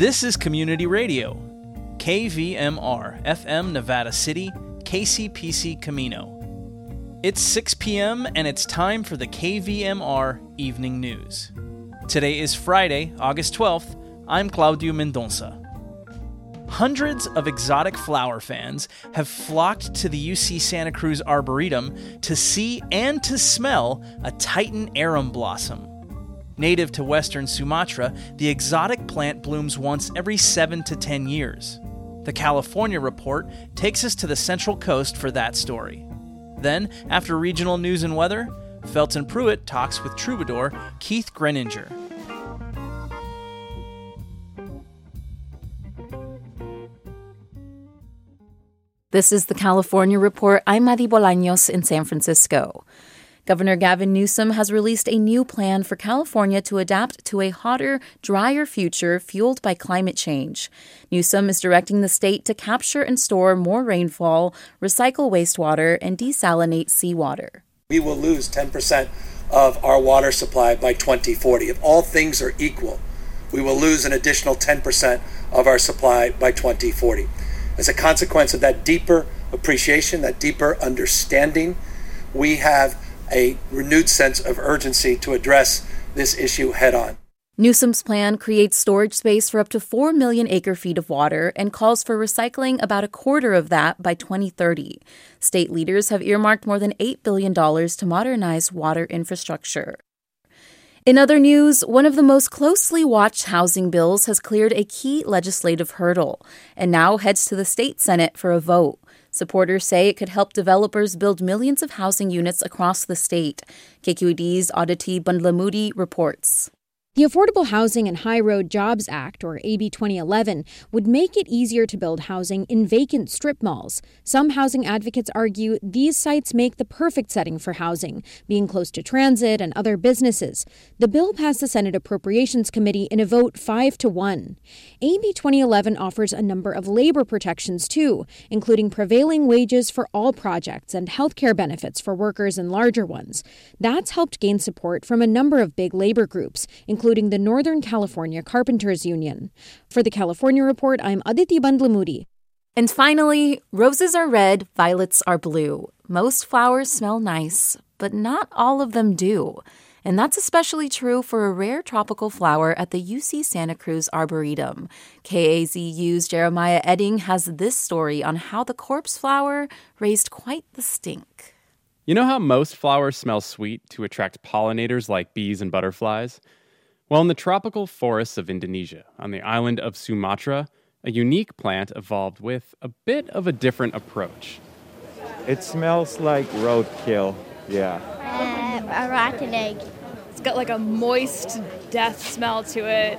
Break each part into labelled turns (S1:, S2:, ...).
S1: This is Community Radio, KVMR, FM Nevada City, KCPC Camino. It's 6 p.m., and it's time for the KVMR Evening News. Today is Friday, August 12th. I'm Claudio Mendonça. Hundreds of exotic flower fans have flocked to the UC Santa Cruz Arboretum to see and to smell a Titan arum blossom. Native to western Sumatra, the exotic plant blooms once every 7 to 10 years. The California report takes us to the Central Coast for that story. Then, after regional news and weather, Felton Pruitt talks with troubadour Keith Greninger.
S2: This is the California Report. I'm Madi Bolaños in San Francisco. Governor Gavin Newsom has released a new plan for California to adapt to a hotter, drier future fueled by climate change. Newsom is directing the state to capture and store more rainfall, recycle wastewater, and desalinate seawater.
S3: We will lose 10% of our water supply by 2040. If all things are equal, we will lose an additional 10% of our supply by 2040. As a consequence of that deeper appreciation, that deeper understanding, we have a renewed sense of urgency to address this issue head on.
S2: Newsom's plan creates storage space for up to 4 million acre feet of water and calls for recycling about a quarter of that by 2030. State leaders have earmarked more than $8 billion to modernize water infrastructure. In other news, one of the most closely watched housing bills has cleared a key legislative hurdle and now heads to the state Senate for a vote. Supporters say it could help developers build millions of housing units across the state. KQED's Aditi Bandlamudi reports.
S4: The Affordable Housing and High Road Jobs Act, or AB 2011, would make it easier to build housing in vacant strip malls. Some housing advocates argue these sites make the perfect setting for housing, being close to transit and other businesses. The bill passed the Senate Appropriations Committee in a vote 5 to 1. AB 2011 offers a number of labor protections, too, including prevailing wages for all projects and health care benefits for workers in larger ones. That's helped gain support from a number of big labor groups, including the Northern California Carpenters Union. For the California Report, I'm Aditi Bandlamudi.
S2: And finally, roses are red, violets are blue. Most flowers smell nice, but not all of them do. And that's especially true for a rare tropical flower at the UC Santa Cruz Arboretum. KAZU's Jeremiah Oetting has this story on how the corpse flower raised quite the stink.
S5: You know how most flowers smell sweet to attract pollinators like bees and butterflies? Well, in the tropical forests of Indonesia, on the island of Sumatra, a unique plant evolved with a bit of a different approach.
S6: It smells like roadkill, yeah.
S7: Uh, a rotten egg.
S8: It's got like a moist death smell to it.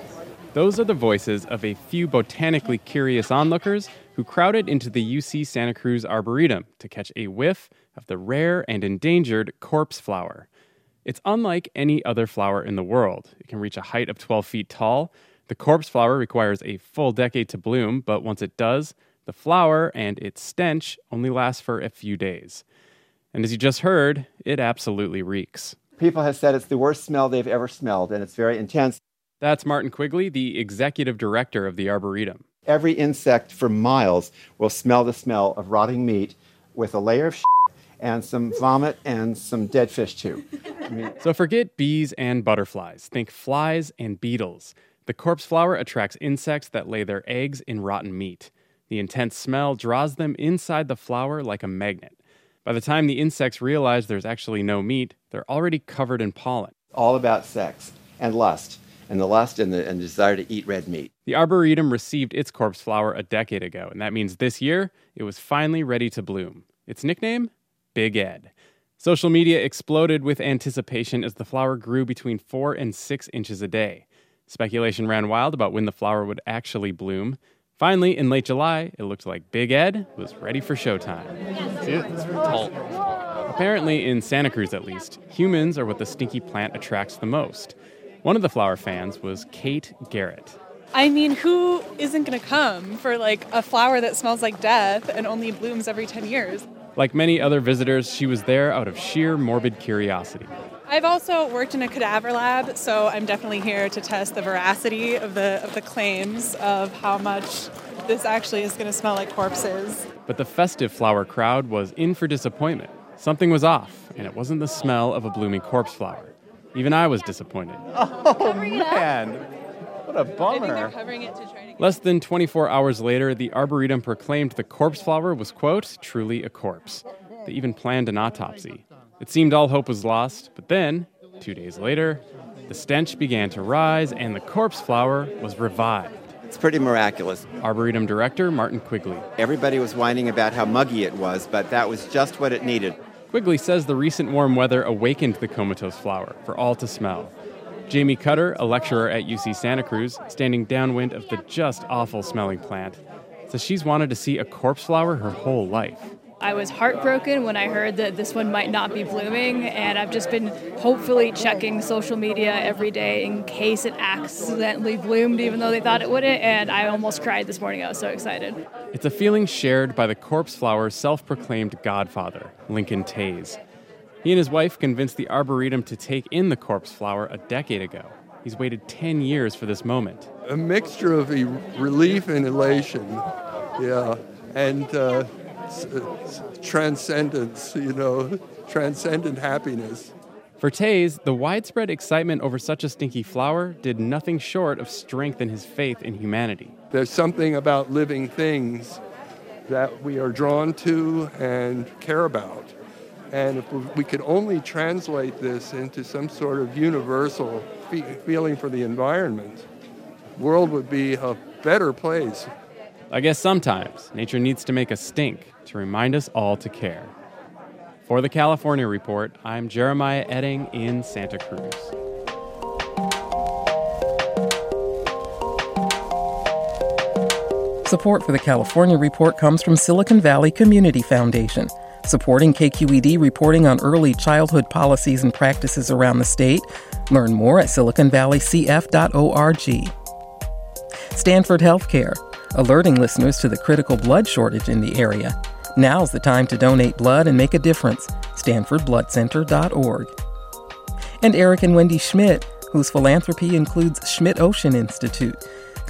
S5: Those are the voices of a few botanically curious onlookers who crowded into the UC Santa Cruz Arboretum to catch a whiff of the rare and endangered corpse flower. It's unlike any other flower in the world. It can reach a height of 12 feet tall. The corpse flower requires a full decade to bloom, but once it does, the flower and its stench only last for a few days. And as you just heard, it absolutely reeks.
S9: People have said it's the worst smell they've ever smelled, and it's very intense.
S5: That's Martin Quigley, the executive director of the Arboretum.
S9: Every insect for miles will smell the smell of rotting meat with a layer of and some vomit and some dead fish too.
S5: I mean, so forget bees and butterflies. Think flies and beetles. The corpse flower attracts insects that lay their eggs in rotten meat. The intense smell draws them inside the flower like a magnet. By the time the insects realize there's actually no meat, they're already covered in pollen.
S9: All about sex and lust, and the lust and the, and desire to eat red meat.
S5: The Arboretum received its corpse flower a decade ago, and that means this year it was finally ready to bloom. Its nickname? Big Ed. Social media exploded with anticipation as the flower grew between four and six inches a day. Speculation ran wild about when the flower would actually bloom. Finally, in late July, it looked like Big Ed was ready for showtime. Apparently, in Santa Cruz at least, humans are what the stinky plant attracts the most. One of the flower fans was Kate Garrett.
S8: I mean, who isn't going to come for like a flower that smells like death and only blooms every 10 years?
S5: Like many other visitors, she was there out of sheer morbid curiosity.
S8: I've also worked in a cadaver lab, so I'm definitely here to test the veracity of the of the claims of how much this actually is going to smell like corpses.
S5: But the festive flower crowd was in for disappointment. Something was off, and it wasn't the smell of a blooming corpse flower. Even I was disappointed.
S9: Oh, man. What a
S8: I think they're
S9: bummer.
S8: covering it to try to get
S5: Less than 24 hours later, the Arboretum proclaimed the corpse flower was, quote, truly a corpse. They even planned an autopsy. It seemed all hope was lost, but then, two days later, the stench began to rise and the corpse flower was revived.
S9: It's pretty miraculous.
S5: Arboretum director Martin Quigley.
S9: Everybody was whining about how muggy it was, but that was just what it needed.
S5: Quigley says the recent warm weather awakened the comatose flower for all to smell. Jamie Cutter, a lecturer at UC Santa Cruz, standing downwind of the just awful smelling plant, says she's wanted to see a corpse flower her whole life.
S10: I was heartbroken when I heard that this one might not be blooming, and I've just been hopefully checking social media every day in case it accidentally bloomed, even though they thought it wouldn't. And I almost cried this morning. I was so excited.
S5: It's a feeling shared by the corpse flower's self proclaimed godfather, Lincoln Taiz. He and his wife convinced the Arboretum to take in the corpse flower a decade ago. He's waited 10 years for this moment.
S11: a mixture of e- relief and elation, yeah, and uh, s- s- transcendence, you know, transcendent happiness.
S5: For Taiz, the widespread excitement over such a stinky flower did nothing short of strengthen his faith in humanity.
S11: There's something about living things that we are drawn to and care about. And if we could only translate this into some sort of universal fe- feeling for the environment, the world would be a better place.
S5: I guess sometimes nature needs to make a stink to remind us all to care. For the California Report, I'm Jeremiah Oetting in Santa Cruz.
S12: Support for the California Report comes from Silicon Valley Community Foundation, supporting KQED reporting on early childhood policies and practices around the state. Learn more at siliconvalleycf.org. Stanford Healthcare, alerting listeners to the critical blood shortage in the area. Now's the time to donate blood and make a difference. StanfordBloodCenter.org. And Eric and Wendy Schmidt, whose philanthropy includes Schmidt Ocean Institute.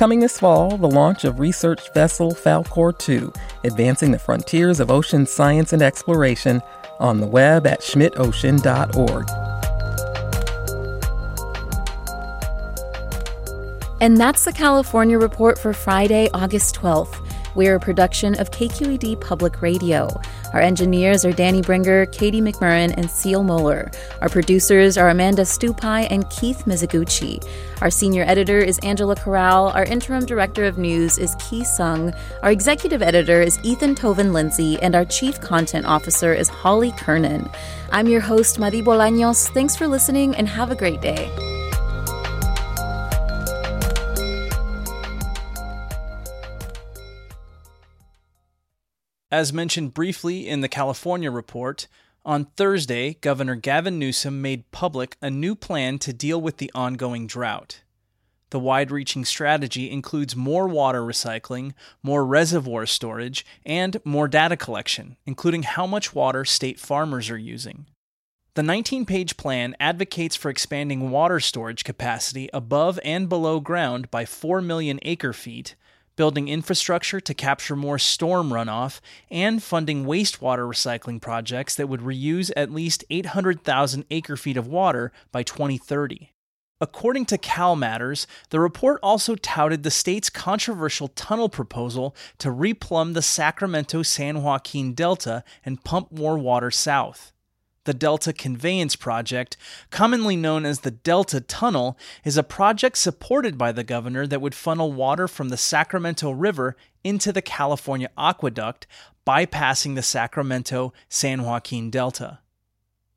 S12: Coming this fall, the launch of research vessel Falkor 2, advancing the frontiers of ocean science and exploration on the web at schmidtocean.org.
S2: And that's the California Report for Friday, August 12th. We're a production of KQED Public Radio. Our engineers are Danny Bringer, Katie McMurrin, and Seal Moeller. Our producers are Amanda Stupi and Keith Mizuguchi. Our senior editor is Angela Corral. Our interim director of news is Ki Sung. Our executive editor is Ethan Toven Lindsey, and our chief content officer is Holly Kernan. I'm your host, Madi Bolaños. Thanks for listening and have a great day.
S1: As mentioned briefly in the California report, on Thursday, Governor Gavin Newsom made public a new plan to deal with the ongoing drought. The wide reaching strategy includes more water recycling, more reservoir storage, and more data collection, including how much water state farmers are using. The 19 page plan advocates for expanding water storage capacity above and below ground by 4 million acre feet, building infrastructure to capture more storm runoff, and funding wastewater recycling projects that would reuse at least 800,000 acre feet of water by 2030. According to Cal Matters, the report also touted the state's controversial tunnel proposal to replumb the Sacramento San Joaquin Delta and pump more water south. The Delta Conveyance Project, commonly known as the Delta Tunnel, is a project supported by the governor that would funnel water from the Sacramento River into the California Aqueduct, bypassing the Sacramento San Joaquin Delta.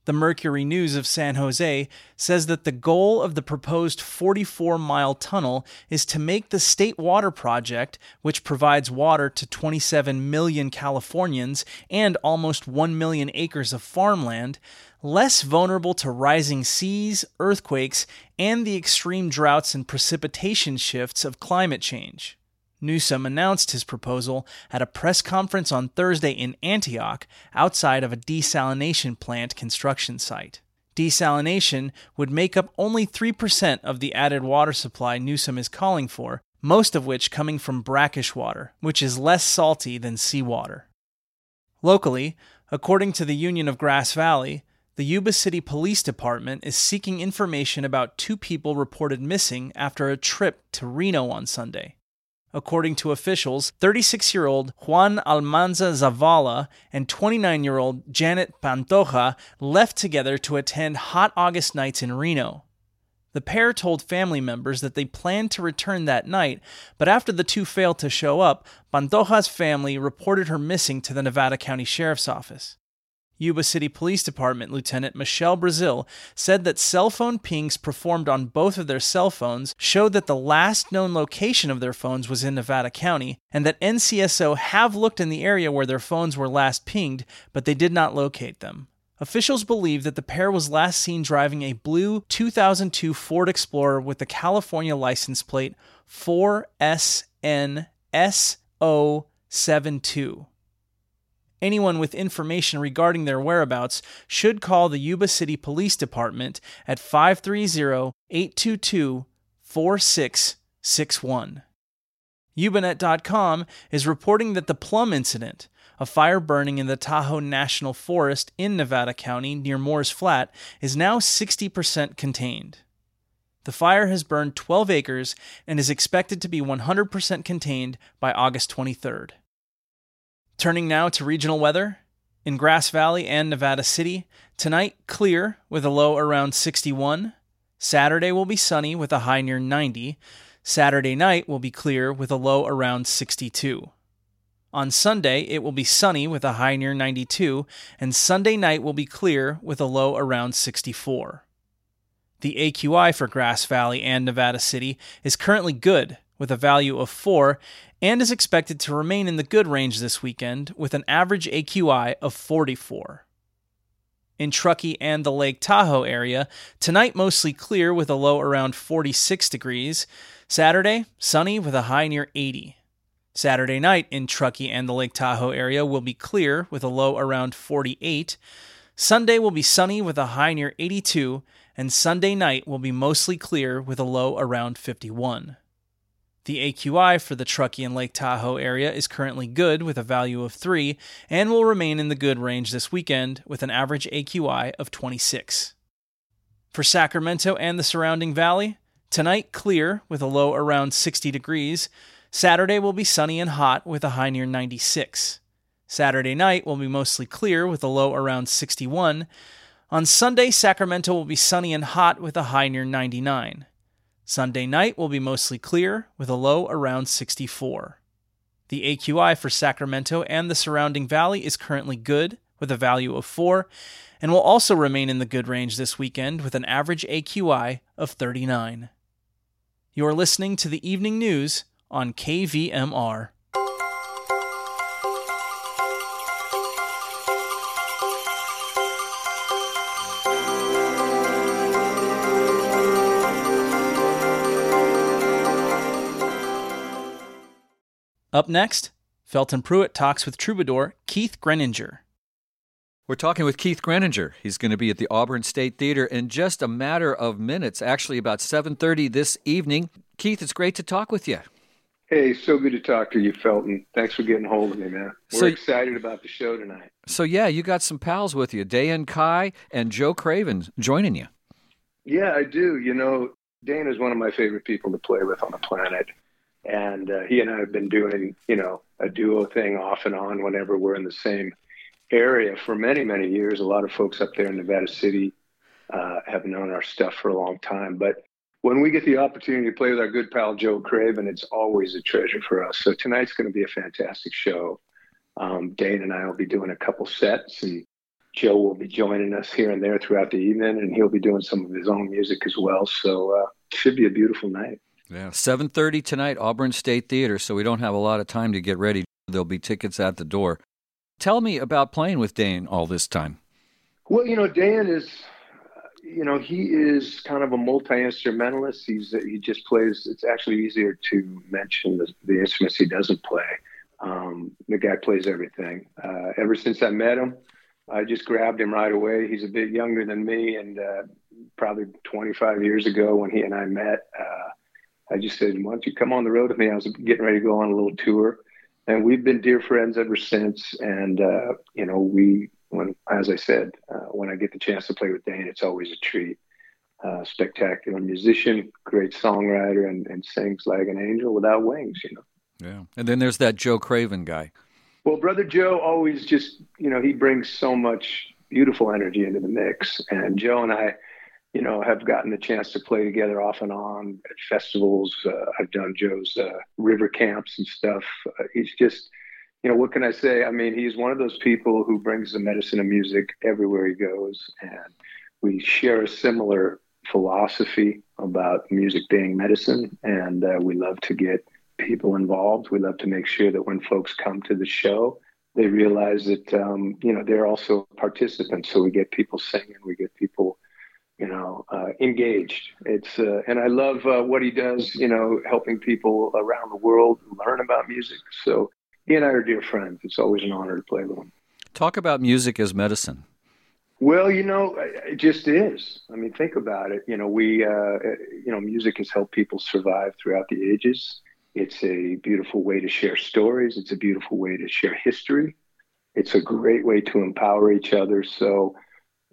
S1: The Mercury News of San Jose says that the goal of the proposed 44 mile tunnel is to make the State Water Project, which provides water to 27 million Californians and almost 1 million acres of farmland, less vulnerable to rising seas, earthquakes, and the extreme droughts and precipitation shifts of climate change. Newsom announced his proposal at a press conference on Thursday in Antioch outside of a desalination plant construction site. Desalination would make up only 3% of the added water supply Newsom is calling for, most of which coming from brackish water, which is less salty than seawater. Locally, according to the Union of Grass Valley, the Yuba City Police Department is seeking information about two people reported missing after a trip to Reno on Sunday. According to officials, 36 year old Juan Almanza Zavala and 29 year old Janet Pantoja left together to attend hot August nights in Reno. The pair told family members that they planned to return that night, but after the two failed to show up, Pantoja's family reported her missing to the Nevada County Sheriff's Office. Yuba City Police Department Lieutenant Michelle Brazil said that cell phone pings performed on both of their cell phones showed that the last known location of their phones was in Nevada County, and that NCSO have looked in the area where their phones were last pinged, but they did not locate them. Officials believe that the pair was last seen driving a blue 2002 Ford Explorer with the California license plate 4SNSO72. Anyone with information regarding their whereabouts should call the Yuba City Police Department at 530 822 4661. Yubanet.com is reporting that the Plum incident, a fire burning in the Tahoe National Forest in Nevada County near Moores Flat, is now 60% contained. The fire has burned 12 acres and is expected to be 100% contained by August 23rd. Turning now to regional weather. In Grass Valley and Nevada City, tonight clear with a low around 61. Saturday will be sunny with a high near 90. Saturday night will be clear with a low around 62. On Sunday, it will be sunny with a high near 92, and Sunday night will be clear with a low around 64. The AQI for Grass Valley and Nevada City is currently good with a value of 4 and is expected to remain in the good range this weekend with an average AQI of 44. In Truckee and the Lake Tahoe area, tonight mostly clear with a low around 46 degrees. Saturday, sunny with a high near 80. Saturday night in Truckee and the Lake Tahoe area will be clear with a low around 48. Sunday will be sunny with a high near 82, and Sunday night will be mostly clear with a low around 51. The AQI for the Truckee and Lake Tahoe area is currently good with a value of 3 and will remain in the good range this weekend with an average AQI of 26. For Sacramento and the surrounding valley, tonight clear with a low around 60 degrees. Saturday will be sunny and hot with a high near 96. Saturday night will be mostly clear with a low around 61. On Sunday, Sacramento will be sunny and hot with a high near 99. Sunday night will be mostly clear with a low around 64. The AQI for Sacramento and the surrounding valley is currently good with a value of 4 and will also remain in the good range this weekend with an average AQI of 39. You're listening to the evening news on KVMR. Up next, Felton Pruitt talks with troubadour Keith Greninger.
S13: We're talking with Keith Greninger. He's going to be at the Auburn State Theater in just a matter of minutes, actually about 7:30 this evening. Keith, it's great to talk with you.
S14: Hey, so good to talk to you, Felton. Thanks for getting hold of me, man. We're so, excited about the show tonight.
S13: So yeah, you got some pals with you, Dayan Kai and Joe Craven joining you.
S14: Yeah, I do. You know, Dan is one of my favorite people to play with on the planet and uh, he and I have been doing, you know, a duo thing off and on whenever we're in the same area for many, many years. A lot of folks up there in Nevada City uh, have known our stuff for a long time. But when we get the opportunity to play with our good pal Joe Craven, it's always a treasure for us. So tonight's going to be a fantastic show. Um, Dane and I will be doing a couple sets, and Joe will be joining us here and there throughout the evening, and he'll be doing some of his own music as well. So uh, should be a beautiful night.
S13: Yeah, seven thirty tonight, Auburn State Theater. So we don't have a lot of time to get ready. There'll be tickets at the door. Tell me about playing with Dan all this time.
S14: Well, you know, Dan is, you know, he is kind of a multi instrumentalist. He's he just plays. It's actually easier to mention the, the instruments he doesn't play. Um, the guy plays everything. Uh, ever since I met him, I just grabbed him right away. He's a bit younger than me, and uh, probably 25 years ago when he and I met, uh, I just said, "Why don't you come on the road with me?" I was getting ready to go on a little tour, and we've been dear friends ever since. And uh, you know, we when, as I said, uh, when I get the chance to play with Dane, it's always a treat. Uh, spectacular musician, great songwriter, and, and sings like an angel without wings. You know.
S13: Yeah, and then there's that Joe Craven guy.
S14: Well, brother Joe always just, you know, he brings so much beautiful energy into the mix, and Joe and I you know, have gotten the chance to play together off and on at festivals. Uh, I've done Joe's uh, river camps and stuff. Uh, he's just, you know, what can I say? I mean, he's one of those people who brings the medicine of music everywhere he goes. And we share a similar philosophy about music being medicine. And uh, we love to get people involved. We love to make sure that when folks come to the show, they realize that, um, you know, they're also participants. So we get people singing, we get people engaged. It's uh, and I love uh, what he does. You know, helping people around the world learn about music. So he and I are dear friends. It's always an honor to play with him.
S13: Talk about music as medicine.
S14: Well, you know, it just is. I mean, think about it. You know, we, uh, you know, music has helped people survive throughout the ages. It's a beautiful way to share stories. It's a beautiful way to share history. It's a great way to empower each other. So,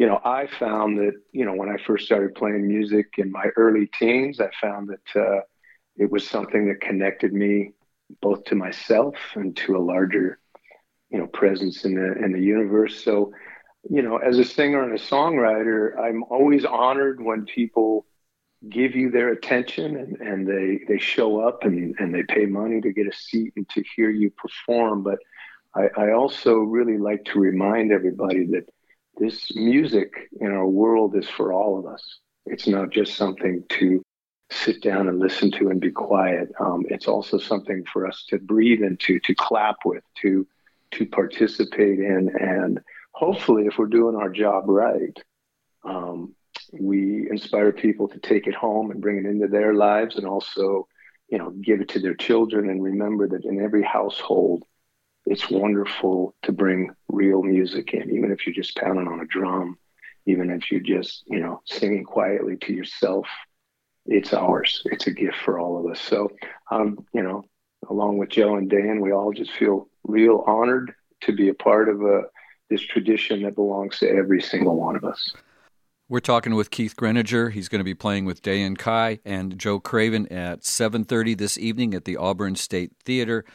S14: you know, I found that, you know, when I first started playing music in my early teens, I found that uh, it was something that connected me both to myself and to a larger, you know, presence in the in the universe. So, you know, as a singer and a songwriter, I'm always honored when people give you their attention and, and they they show up and, and they pay money to get a seat and to hear you perform. But I, I also really like to remind everybody that this music in our world is for all of us. It's not just something to sit down and listen to and be quiet. Um, it's also something for us to breathe into, to clap with, to to participate in, and hopefully, if we're doing our job right, um, we inspire people to take it home and bring it into their lives, and also, you know, give it to their children. And remember that in every household, it's wonderful to bring real music in, even if you're just pounding on a drum, even if you're just, you know, singing quietly to yourself. It's ours. It's a gift for all of us. So, um, you know, along with Joe and Dan, we all just feel real honored to be a part of a, uh, this tradition that belongs to every single one of us.
S13: We're talking with Keith Greninger. He's going to be playing with Dayan Kai and Joe Craven at 7:30 this evening at the Auburn State Theater.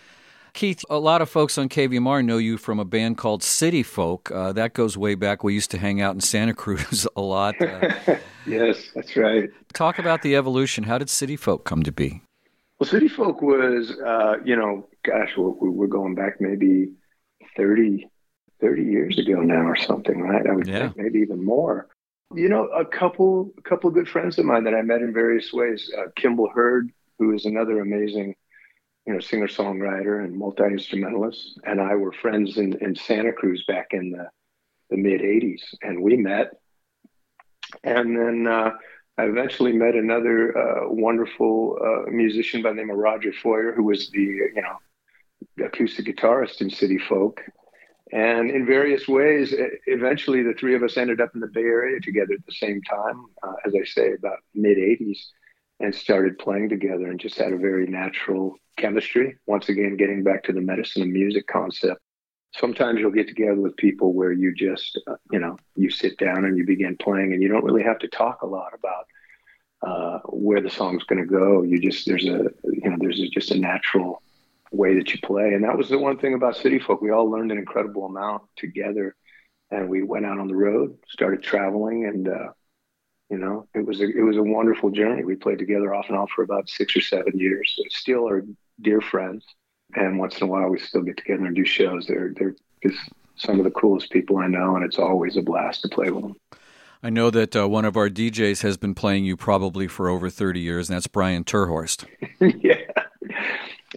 S13: Keith, a lot of folks on KVMR know you from a band called City Folk. Uh, that goes way back. We used to hang out in Santa Cruz a lot. Uh,
S14: yes, that's right.
S13: Talk about the evolution. How did City Folk come to be?
S14: Well, City Folk was, uh, you know, gosh, we're, we're, going back maybe 30, 30 years ago now or something, right? I would yeah. think maybe even more. You know, a couple, a couple of good friends of mine that I met in various ways. Uh, Kimball Hurd, who is another amazing you know, singer songwriter and multi instrumentalist, and I were friends in, in Santa Cruz back in the, the mid '80s, and we met. And then uh, I eventually met another uh, wonderful uh, musician by the name of Roger Feuer, who was the you know acoustic guitarist in City Folk. And in various ways, eventually the three of us ended up in the Bay Area together at the same time. Uh, as I say, about mid '80s and started playing together and just had a very natural chemistry. Once again, getting back to the medicine and music concept. Sometimes you'll get together with people where you just, uh, you know, you sit down and you begin playing and you don't really have to talk a lot about uh, where the song's going to go. You just, there's a, you know, there's just a natural way that you play. And that was the one thing about City Folk. We all learned an incredible amount together and we went out on the road, started traveling and, uh, you know, it was a it was a wonderful journey. We played together off and on for about six or seven years. Still are dear friends, and once in a while we still get together and do shows. They're they're just some of the coolest people I know, and it's always a blast to play with them.
S13: I know that uh, one of our DJs has been playing you probably for over 30 years, and that's Brian Terhorst
S14: yeah.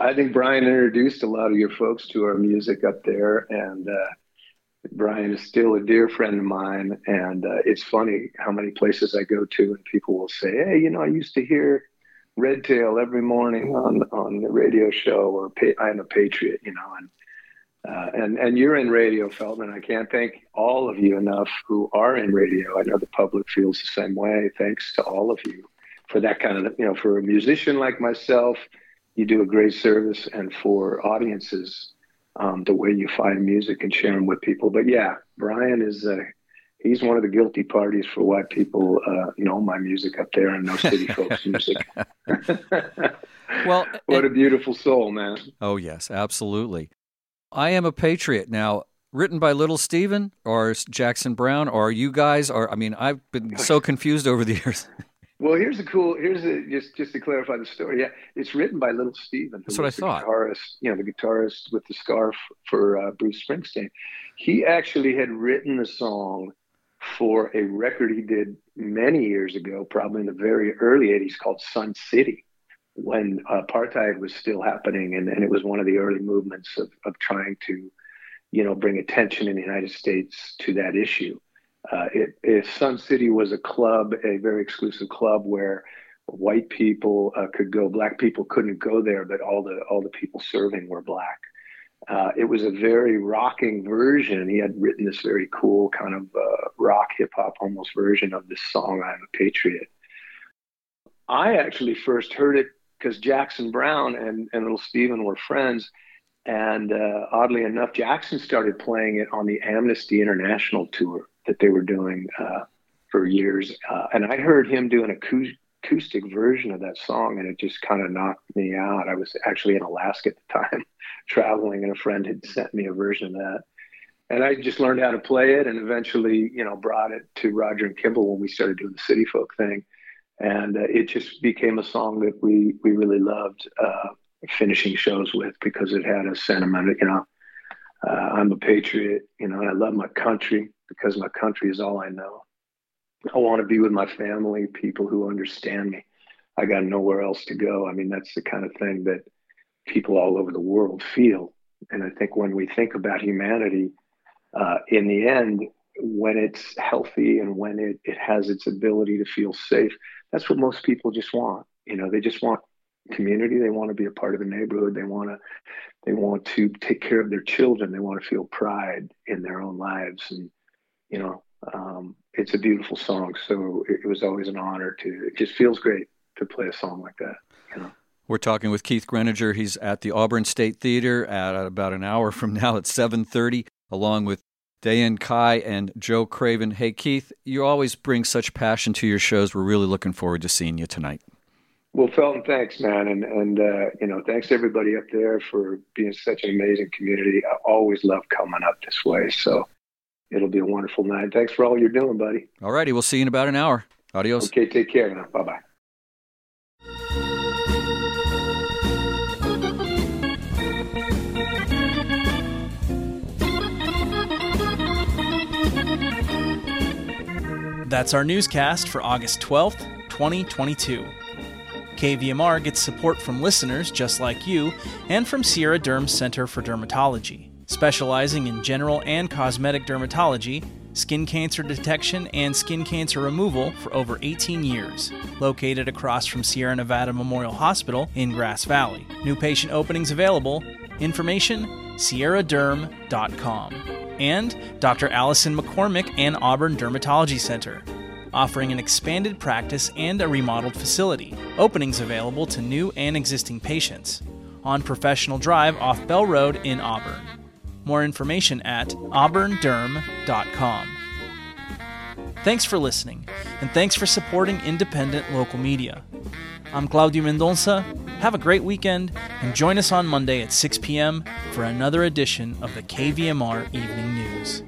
S14: I think Brian introduced a lot of your folks to our music up there, and uh, Brian is still a dear friend of mine, and uh, it's funny how many places I go to, and people will say, "Hey, you know, I used to hear Redtail every morning on on the radio show, or I'm a Patriot," you know, and Uh, and and you're in radio, Felton. I can't thank all of you enough who are in radio. I know the public feels the same way. Thanks to all of you for that kind of you know for a musician like myself, you do a great service, and for audiences, um, the way you find music and share them with people. But yeah, Brian is. Uh, he's one of the guilty parties for why people uh, know my music up there and know City Folks music.
S13: well,
S14: what a beautiful soul, man.
S13: Oh yes, absolutely. I am a patriot now. Written by Little Steven or Jackson Browne or you guys or I mean I've been so confused over the years.
S14: Well, here's a cool. Here's a just just to clarify the story. Yeah, it's written by Little Steven.
S13: That's what I thought.
S14: Guitarist, you know, the guitarist with the scarf for uh, Bruce Springsteen. He actually had written the song for a record he did many years ago, probably in the very early '80s, called Sun City, when apartheid was still happening, and, and it was one of the early movements of of trying to, you know, bring attention in the United States to that issue. Uh, it, it, Sun City was a club, a very exclusive club where white people uh, could go, black people couldn't go there, but all the all the people serving were black. Uh, it was a very rocking version. He had written this very cool kind of uh, rock hip hop almost version of this song, "I'm a Patriot." I actually first heard it because Jackson Browne and, and Little Steven were friends. And uh, oddly enough, Jackson started playing it on the Amnesty International tour that they were doing uh, for years. Uh, and I heard him do an acoustic version of that song, and it just kind of knocked me out. I was actually in Alaska at the time, traveling, and a friend had sent me a version of that. And I just learned how to play it, and eventually, you know, brought it to Roger and Kimball when we started doing the City Folk thing, and uh, it just became a song that we we really loved uh, finishing shows with because it had a sentiment, you know. Uh, I'm a patriot, you know, and I love my country because my country is all I know. I want to be with my family, people who understand me. I got nowhere else to go. I mean, that's the kind of thing that people all over the world feel. And I think when we think about humanity, uh, in the end, when it's healthy and when it, it has its ability to feel safe, that's what most people just want. You know, they just want community. They want to be a part of the neighborhood. They want to, they want to take care of their children. They want to feel pride in their own lives. And you know, um, it's a beautiful song. So it, it, was always an honor to. It just feels great to play a song like that. You know.
S13: We're talking with Keith Greninger. He's at the Auburn State Theater at about an hour from now at 7:30, along with Dayan Kai and Joe Craven. Hey Keith, you always bring such passion to your shows. We're really looking forward to seeing you tonight.
S14: Well, Felton, thanks, man, and and uh, you know, thanks to everybody up there for being such an amazing community. I always love coming up this way. So it'll be a wonderful night. Thanks for all you're doing, buddy.
S13: All righty. We'll see you in about an hour. Adios.
S14: Okay. Take care now. Bye bye.
S1: That's our newscast for August 12th, 2022. KVMR gets support from listeners just like you and from Sierra Derm Center for Dermatology specializing in general and cosmetic dermatology, skin cancer detection, and skin cancer removal for over 18 years. Located across from Sierra Nevada Memorial Hospital in Grass Valley. New patient openings available. Information sierraderm.com. And Dr. Allison McCormick and Auburn Dermatology Center, offering an expanded practice and a remodeled facility. Openings available to new and existing patients. On Professional Drive off Bell Road in Auburn. More information at auburnderm.com. Thanks for listening, and thanks for supporting independent local media. I'm Claudio Mendonça. Have a great weekend, and join us on Monday at 6 p.m. for another edition of the KVMR Evening News.